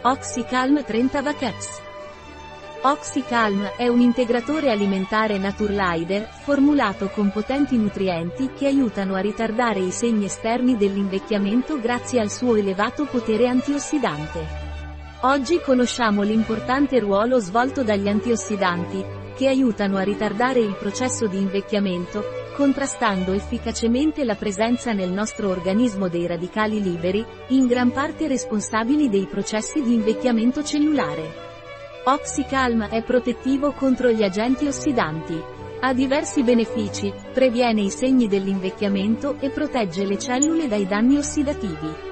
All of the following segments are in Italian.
Oxycalm 30 Vacax. Oxycalm è un integratore alimentare Naturlider, formulato con potenti nutrienti che aiutano a ritardare i segni esterni dell'invecchiamento grazie al suo elevato potere antiossidante. Oggi conosciamo l'importante ruolo svolto dagli antiossidanti, che aiutano a ritardare il processo di invecchiamento, contrastando efficacemente la presenza nel nostro organismo dei radicali liberi, in gran parte responsabili dei processi di invecchiamento cellulare. Oxycalm è protettivo contro gli agenti ossidanti. Ha diversi benefici, previene i segni dell'invecchiamento e protegge le cellule dai danni ossidativi.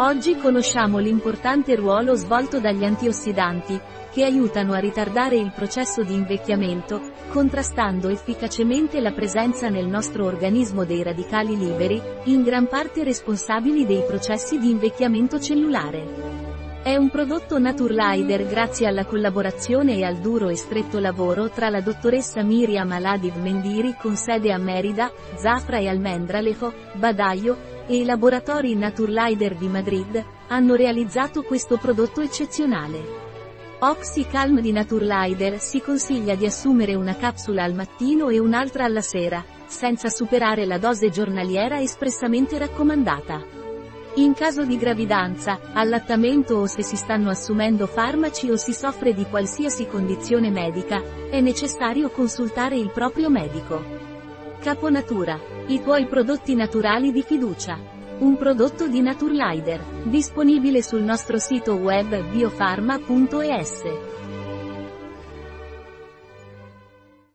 Oggi conosciamo l'importante ruolo svolto dagli antiossidanti, che aiutano a ritardare il processo di invecchiamento, contrastando efficacemente la presenza nel nostro organismo dei radicali liberi, in gran parte responsabili dei processi di invecchiamento cellulare. È un prodotto Naturlider grazie alla collaborazione e al duro e stretto lavoro tra la dottoressa Miriam Aladiv Mendiri con sede a Merida, Zafra e Almendralejo, Badaio, e i laboratori Naturlider di Madrid, hanno realizzato questo prodotto eccezionale. Oxycalm di Naturlider si consiglia di assumere una capsula al mattino e un'altra alla sera, senza superare la dose giornaliera espressamente raccomandata. In caso di gravidanza, allattamento o se si stanno assumendo farmaci o si soffre di qualsiasi condizione medica, è necessario consultare il proprio medico. Caponatura. I tuoi prodotti naturali di fiducia. Un prodotto di Naturlider, disponibile sul nostro sito web biofarma.es.